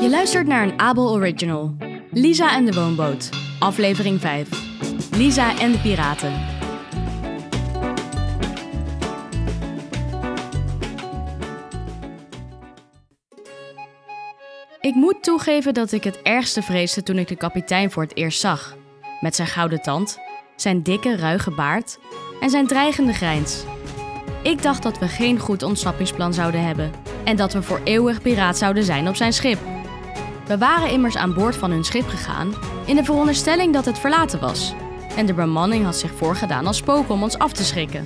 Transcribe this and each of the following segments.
Je luistert naar een Abel Original. Lisa en de Woonboot, aflevering 5. Lisa en de Piraten. Ik moet toegeven dat ik het ergste vreesde toen ik de kapitein voor het eerst zag. Met zijn gouden tand, zijn dikke, ruige baard en zijn dreigende grijns. Ik dacht dat we geen goed ontsnappingsplan zouden hebben en dat we voor eeuwig piraat zouden zijn op zijn schip. We waren immers aan boord van hun schip gegaan in de veronderstelling dat het verlaten was. En de bemanning had zich voorgedaan als spoken om ons af te schrikken.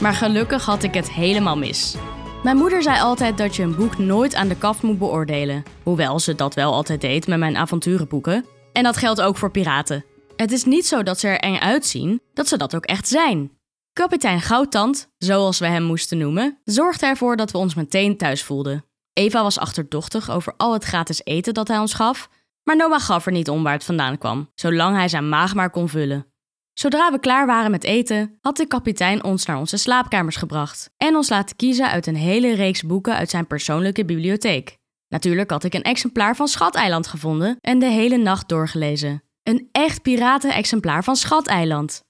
Maar gelukkig had ik het helemaal mis. Mijn moeder zei altijd dat je een boek nooit aan de kaft moet beoordelen. Hoewel ze dat wel altijd deed met mijn avonturenboeken. En dat geldt ook voor piraten. Het is niet zo dat ze er eng uitzien, dat ze dat ook echt zijn. Kapitein Goudtand, zoals we hem moesten noemen, zorgde ervoor dat we ons meteen thuis voelden. Eva was achterdochtig over al het gratis eten dat hij ons gaf, maar Noah gaf er niet om waar het vandaan kwam, zolang hij zijn maag maar kon vullen. Zodra we klaar waren met eten, had de kapitein ons naar onze slaapkamers gebracht en ons laten kiezen uit een hele reeks boeken uit zijn persoonlijke bibliotheek. Natuurlijk had ik een exemplaar van Schateiland gevonden en de hele nacht doorgelezen. Een echt piraten-exemplaar van Schateiland.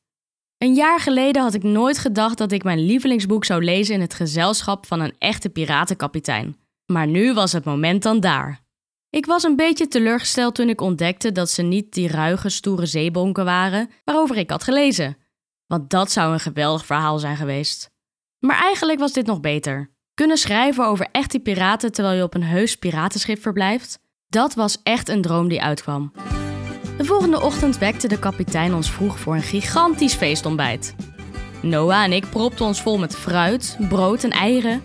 Een jaar geleden had ik nooit gedacht dat ik mijn lievelingsboek zou lezen in het gezelschap van een echte piratenkapitein. Maar nu was het moment dan daar. Ik was een beetje teleurgesteld toen ik ontdekte dat ze niet die ruige, stoere zeebonken waren waarover ik had gelezen. Want dat zou een geweldig verhaal zijn geweest. Maar eigenlijk was dit nog beter. Kunnen schrijven over echte piraten terwijl je op een heus piratenschip verblijft, dat was echt een droom die uitkwam. De volgende ochtend wekte de kapitein ons vroeg voor een gigantisch feestontbijt. Noah en ik propten ons vol met fruit, brood en eieren.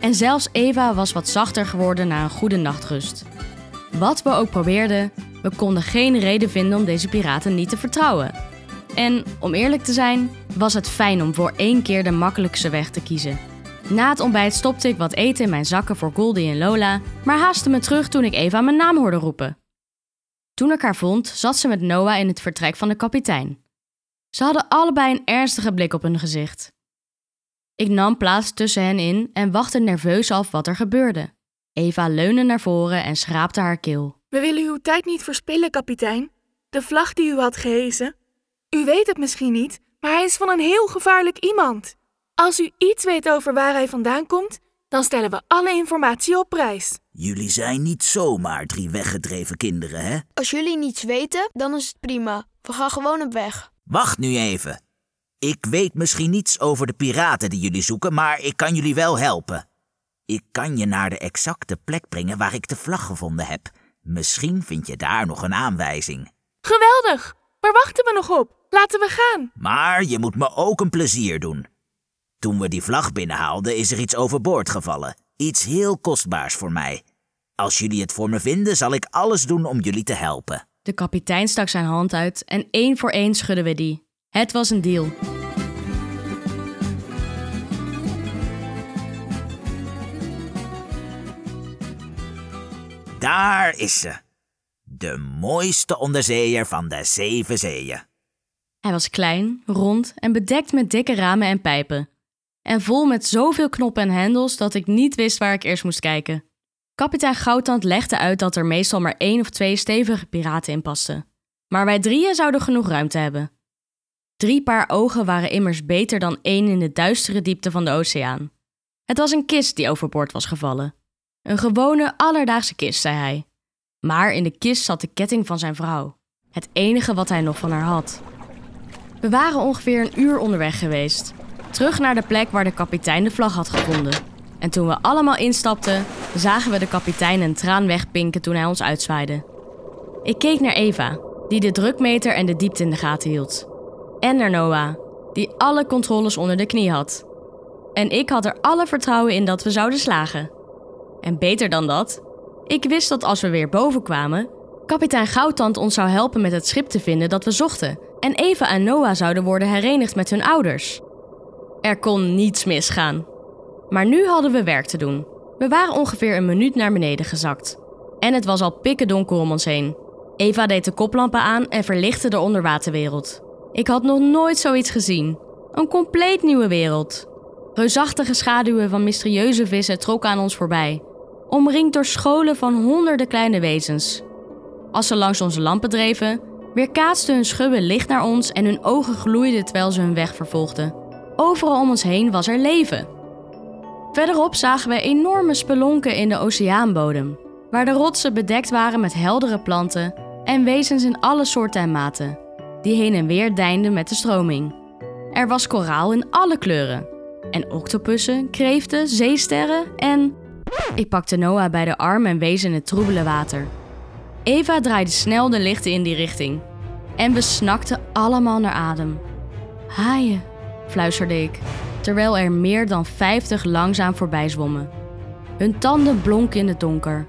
En zelfs Eva was wat zachter geworden na een goede nachtrust. Wat we ook probeerden, we konden geen reden vinden om deze piraten niet te vertrouwen. En om eerlijk te zijn, was het fijn om voor één keer de makkelijkste weg te kiezen. Na het ontbijt stopte ik wat eten in mijn zakken voor Goldie en Lola, maar haastte me terug toen ik Eva mijn naam hoorde roepen. Toen ik haar vond, zat ze met Noah in het vertrek van de kapitein. Ze hadden allebei een ernstige blik op hun gezicht. Ik nam plaats tussen hen in en wachtte nerveus af wat er gebeurde. Eva leunde naar voren en schraapte haar keel. We willen uw tijd niet verspillen, kapitein. De vlag die u had gehezen. U weet het misschien niet, maar hij is van een heel gevaarlijk iemand. Als u iets weet over waar hij vandaan komt, dan stellen we alle informatie op prijs. Jullie zijn niet zomaar drie weggedreven kinderen, hè? Als jullie niets weten, dan is het prima. We gaan gewoon op weg. Wacht nu even. Ik weet misschien niets over de piraten die jullie zoeken, maar ik kan jullie wel helpen. Ik kan je naar de exacte plek brengen waar ik de vlag gevonden heb. Misschien vind je daar nog een aanwijzing. Geweldig! Waar wachten we nog op? Laten we gaan. Maar je moet me ook een plezier doen. Toen we die vlag binnenhaalden, is er iets overboord gevallen. Iets heel kostbaars voor mij. Als jullie het voor me vinden, zal ik alles doen om jullie te helpen. De kapitein stak zijn hand uit en één voor één schudden we die. Het was een deal. Daar is ze. De mooiste onderzeeër van de zeven zeeën. Hij was klein, rond en bedekt met dikke ramen en pijpen. En vol met zoveel knoppen en hendels dat ik niet wist waar ik eerst moest kijken. Kapitein Goudtand legde uit dat er meestal maar één of twee stevige piraten in pasten. Maar wij drieën zouden genoeg ruimte hebben. Drie paar ogen waren immers beter dan één in de duistere diepte van de oceaan. Het was een kist die overboord was gevallen. Een gewone, alledaagse kist, zei hij. Maar in de kist zat de ketting van zijn vrouw. Het enige wat hij nog van haar had. We waren ongeveer een uur onderweg geweest. Terug naar de plek waar de kapitein de vlag had gevonden. En toen we allemaal instapten, zagen we de kapitein een traan wegpinken toen hij ons uitzwaaide. Ik keek naar Eva, die de drukmeter en de diepte in de gaten hield. En naar Noah, die alle controles onder de knie had. En ik had er alle vertrouwen in dat we zouden slagen. En beter dan dat, ik wist dat als we weer boven kwamen, kapitein Goudtand ons zou helpen met het schip te vinden dat we zochten. En Eva en Noah zouden worden herenigd met hun ouders. Er kon niets misgaan. Maar nu hadden we werk te doen. We waren ongeveer een minuut naar beneden gezakt. En het was al pikken donker om ons heen. Eva deed de koplampen aan en verlichtte de onderwaterwereld. Ik had nog nooit zoiets gezien. Een compleet nieuwe wereld. Reusachtige schaduwen van mysterieuze vissen trokken aan ons voorbij. omringd door scholen van honderden kleine wezens. Als ze langs onze lampen dreven, weerkaatsten hun schubben licht naar ons en hun ogen gloeiden terwijl ze hun weg vervolgden. Overal om ons heen was er leven. Verderop zagen we enorme spelonken in de oceaanbodem, waar de rotsen bedekt waren met heldere planten en wezens in alle soorten en maten, die heen en weer deinden met de stroming. Er was koraal in alle kleuren, en octopussen, kreeften, zeesterren en. Ik pakte Noah bij de arm en wees in het troebele water. Eva draaide snel de lichten in die richting. En we snakten allemaal naar adem. Haaien, fluisterde ik, terwijl er meer dan vijftig langzaam voorbij zwommen. Hun tanden blonken in het donker.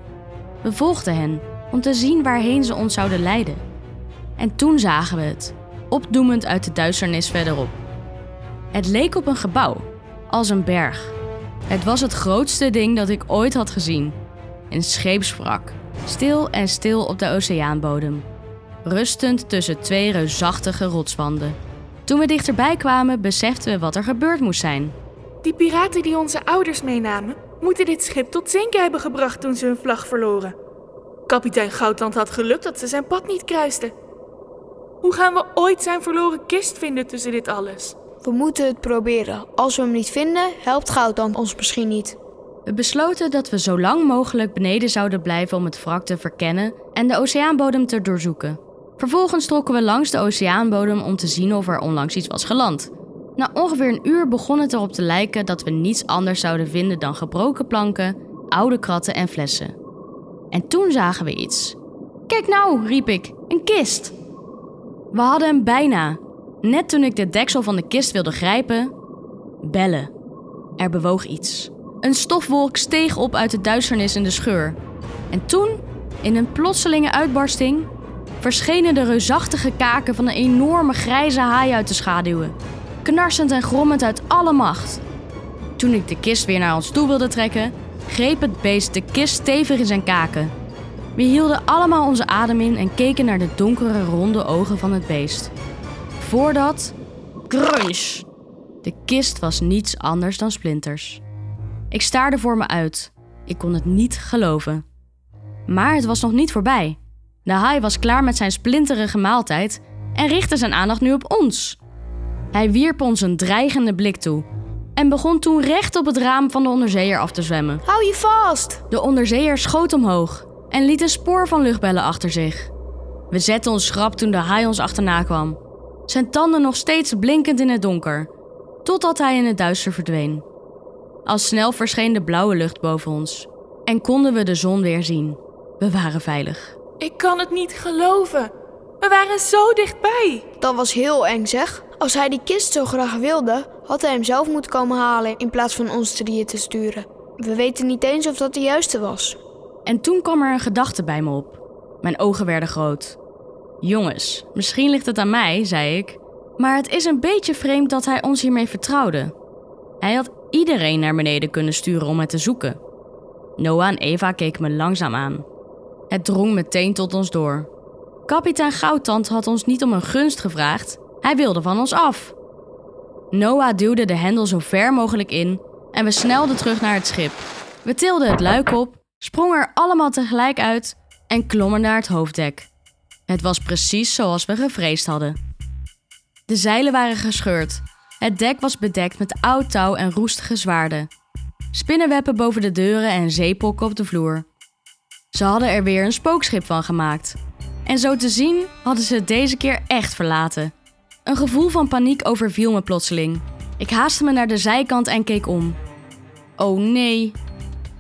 We volgden hen om te zien waarheen ze ons zouden leiden. En toen zagen we het, opdoemend uit de duisternis verderop. Het leek op een gebouw, als een berg. Het was het grootste ding dat ik ooit had gezien. Een scheepswrak, stil en stil op de oceaanbodem. Rustend tussen twee reusachtige rotswanden. Toen we dichterbij kwamen, beseften we wat er gebeurd moest zijn. Die piraten die onze ouders meenamen, moeten dit schip tot zinken hebben gebracht toen ze hun vlag verloren. Kapitein Goudland had geluk dat ze zijn pad niet kruisten. Hoe gaan we ooit zijn verloren kist vinden tussen dit alles? We moeten het proberen. Als we hem niet vinden, helpt goud dan ons misschien niet. We besloten dat we zo lang mogelijk beneden zouden blijven om het wrak te verkennen en de oceaanbodem te doorzoeken. Vervolgens trokken we langs de oceaanbodem om te zien of er onlangs iets was geland. Na ongeveer een uur begon het erop te lijken dat we niets anders zouden vinden dan gebroken planken, oude kratten en flessen. En toen zagen we iets. Kijk nou, riep ik, een kist. We hadden hem bijna. Net toen ik de deksel van de kist wilde grijpen, bellen. Er bewoog iets. Een stofwolk steeg op uit de duisternis in de scheur. En toen, in een plotselinge uitbarsting, verschenen de reusachtige kaken van een enorme grijze haai uit de schaduwen, knarsend en grommend uit alle macht. Toen ik de kist weer naar ons toe wilde trekken, greep het beest de kist stevig in zijn kaken. We hielden allemaal onze adem in en keken naar de donkere, ronde ogen van het beest. Voordat. Crunch! De kist was niets anders dan splinters. Ik staarde voor me uit. Ik kon het niet geloven. Maar het was nog niet voorbij. De haai was klaar met zijn splinterige maaltijd en richtte zijn aandacht nu op ons. Hij wierp ons een dreigende blik toe en begon toen recht op het raam van de onderzeeër af te zwemmen. Hou je vast! De onderzeeër schoot omhoog en liet een spoor van luchtbellen achter zich. We zetten ons schrap toen de haai ons achterna kwam. Zijn tanden nog steeds blinkend in het donker, totdat hij in het duister verdween. Al snel verscheen de blauwe lucht boven ons en konden we de zon weer zien. We waren veilig. Ik kan het niet geloven. We waren zo dichtbij. Dat was heel eng zeg. Als hij die kist zo graag wilde, had hij hem zelf moeten komen halen in plaats van ons drieën te sturen. We weten niet eens of dat de juiste was. En toen kwam er een gedachte bij me op. Mijn ogen werden groot. Jongens, misschien ligt het aan mij, zei ik. Maar het is een beetje vreemd dat hij ons hiermee vertrouwde. Hij had iedereen naar beneden kunnen sturen om het te zoeken. Noah en Eva keken me langzaam aan. Het drong meteen tot ons door. Kapitein Goudtand had ons niet om een gunst gevraagd, hij wilde van ons af. Noah duwde de hendel zo ver mogelijk in en we snelden terug naar het schip. We tilden het luik op, sprongen er allemaal tegelijk uit en klommen naar het hoofddek. Het was precies zoals we gevreesd hadden. De zeilen waren gescheurd. Het dek was bedekt met oud touw en roestige zwaarden. Spinnenwebben boven de deuren en zeepokken op de vloer. Ze hadden er weer een spookschip van gemaakt. En zo te zien hadden ze het deze keer echt verlaten. Een gevoel van paniek overviel me plotseling. Ik haastte me naar de zijkant en keek om. Oh nee.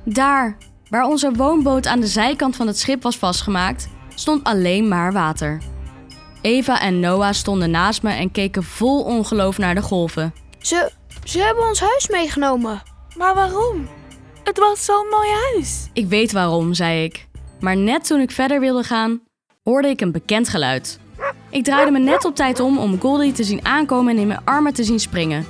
Daar, waar onze woonboot aan de zijkant van het schip was vastgemaakt, stond alleen maar water. Eva en Noah stonden naast me en keken vol ongeloof naar de golven. Ze, ze hebben ons huis meegenomen. Maar waarom? Het was zo'n mooi huis. Ik weet waarom, zei ik. Maar net toen ik verder wilde gaan, hoorde ik een bekend geluid. Ik draaide me net op tijd om om Goldie te zien aankomen en in mijn armen te zien springen.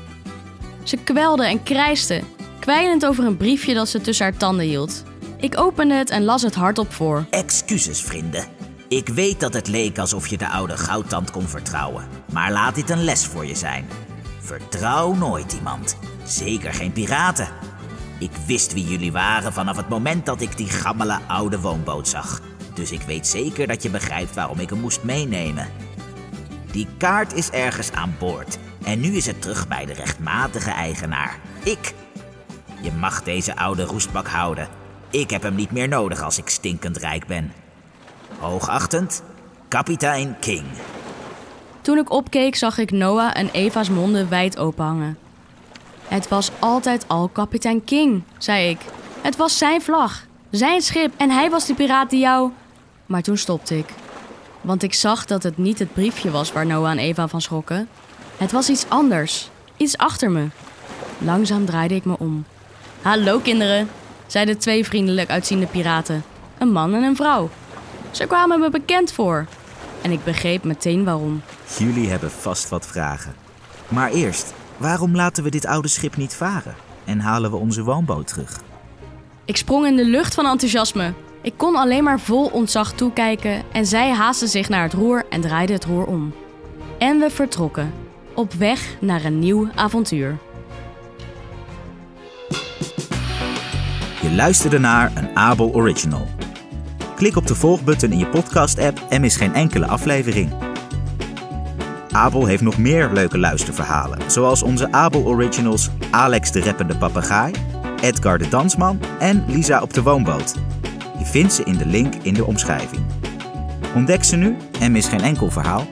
Ze kwelde en krijste, kwijlend over een briefje dat ze tussen haar tanden hield. Ik opende het en las het hardop voor. Excuses, vrienden. Ik weet dat het leek alsof je de oude goudtand kon vertrouwen. Maar laat dit een les voor je zijn. Vertrouw nooit iemand. Zeker geen piraten. Ik wist wie jullie waren vanaf het moment dat ik die gammele oude woonboot zag. Dus ik weet zeker dat je begrijpt waarom ik hem moest meenemen. Die kaart is ergens aan boord. En nu is het terug bij de rechtmatige eigenaar. Ik. Je mag deze oude roestbak houden. Ik heb hem niet meer nodig als ik stinkend rijk ben. Hoogachtend, kapitein King. Toen ik opkeek, zag ik Noah en Eva's monden wijd open hangen. Het was altijd al kapitein King, zei ik. Het was zijn vlag, zijn schip en hij was de piraat die jou. Maar toen stopte ik. Want ik zag dat het niet het briefje was waar Noah en Eva van schrokken. Het was iets anders, iets achter me. Langzaam draaide ik me om. Hallo kinderen, zeiden twee vriendelijk uitziende piraten. Een man en een vrouw. Ze kwamen me bekend voor. En ik begreep meteen waarom. Jullie hebben vast wat vragen. Maar eerst, waarom laten we dit oude schip niet varen? En halen we onze woonboot terug? Ik sprong in de lucht van enthousiasme. Ik kon alleen maar vol ontzag toekijken en zij haastte zich naar het roer en draaide het roer om. En we vertrokken, op weg naar een nieuw avontuur. Je luisterde naar een Abel Original. Klik op de volgbutton in je podcast-app en mis geen enkele aflevering. Abel heeft nog meer leuke luisterverhalen, zoals onze Abel Originals Alex de Rappende Papegaai, Edgar de Dansman en Lisa op de Woonboot. Je vindt ze in de link in de omschrijving. Ontdek ze nu en mis geen enkel verhaal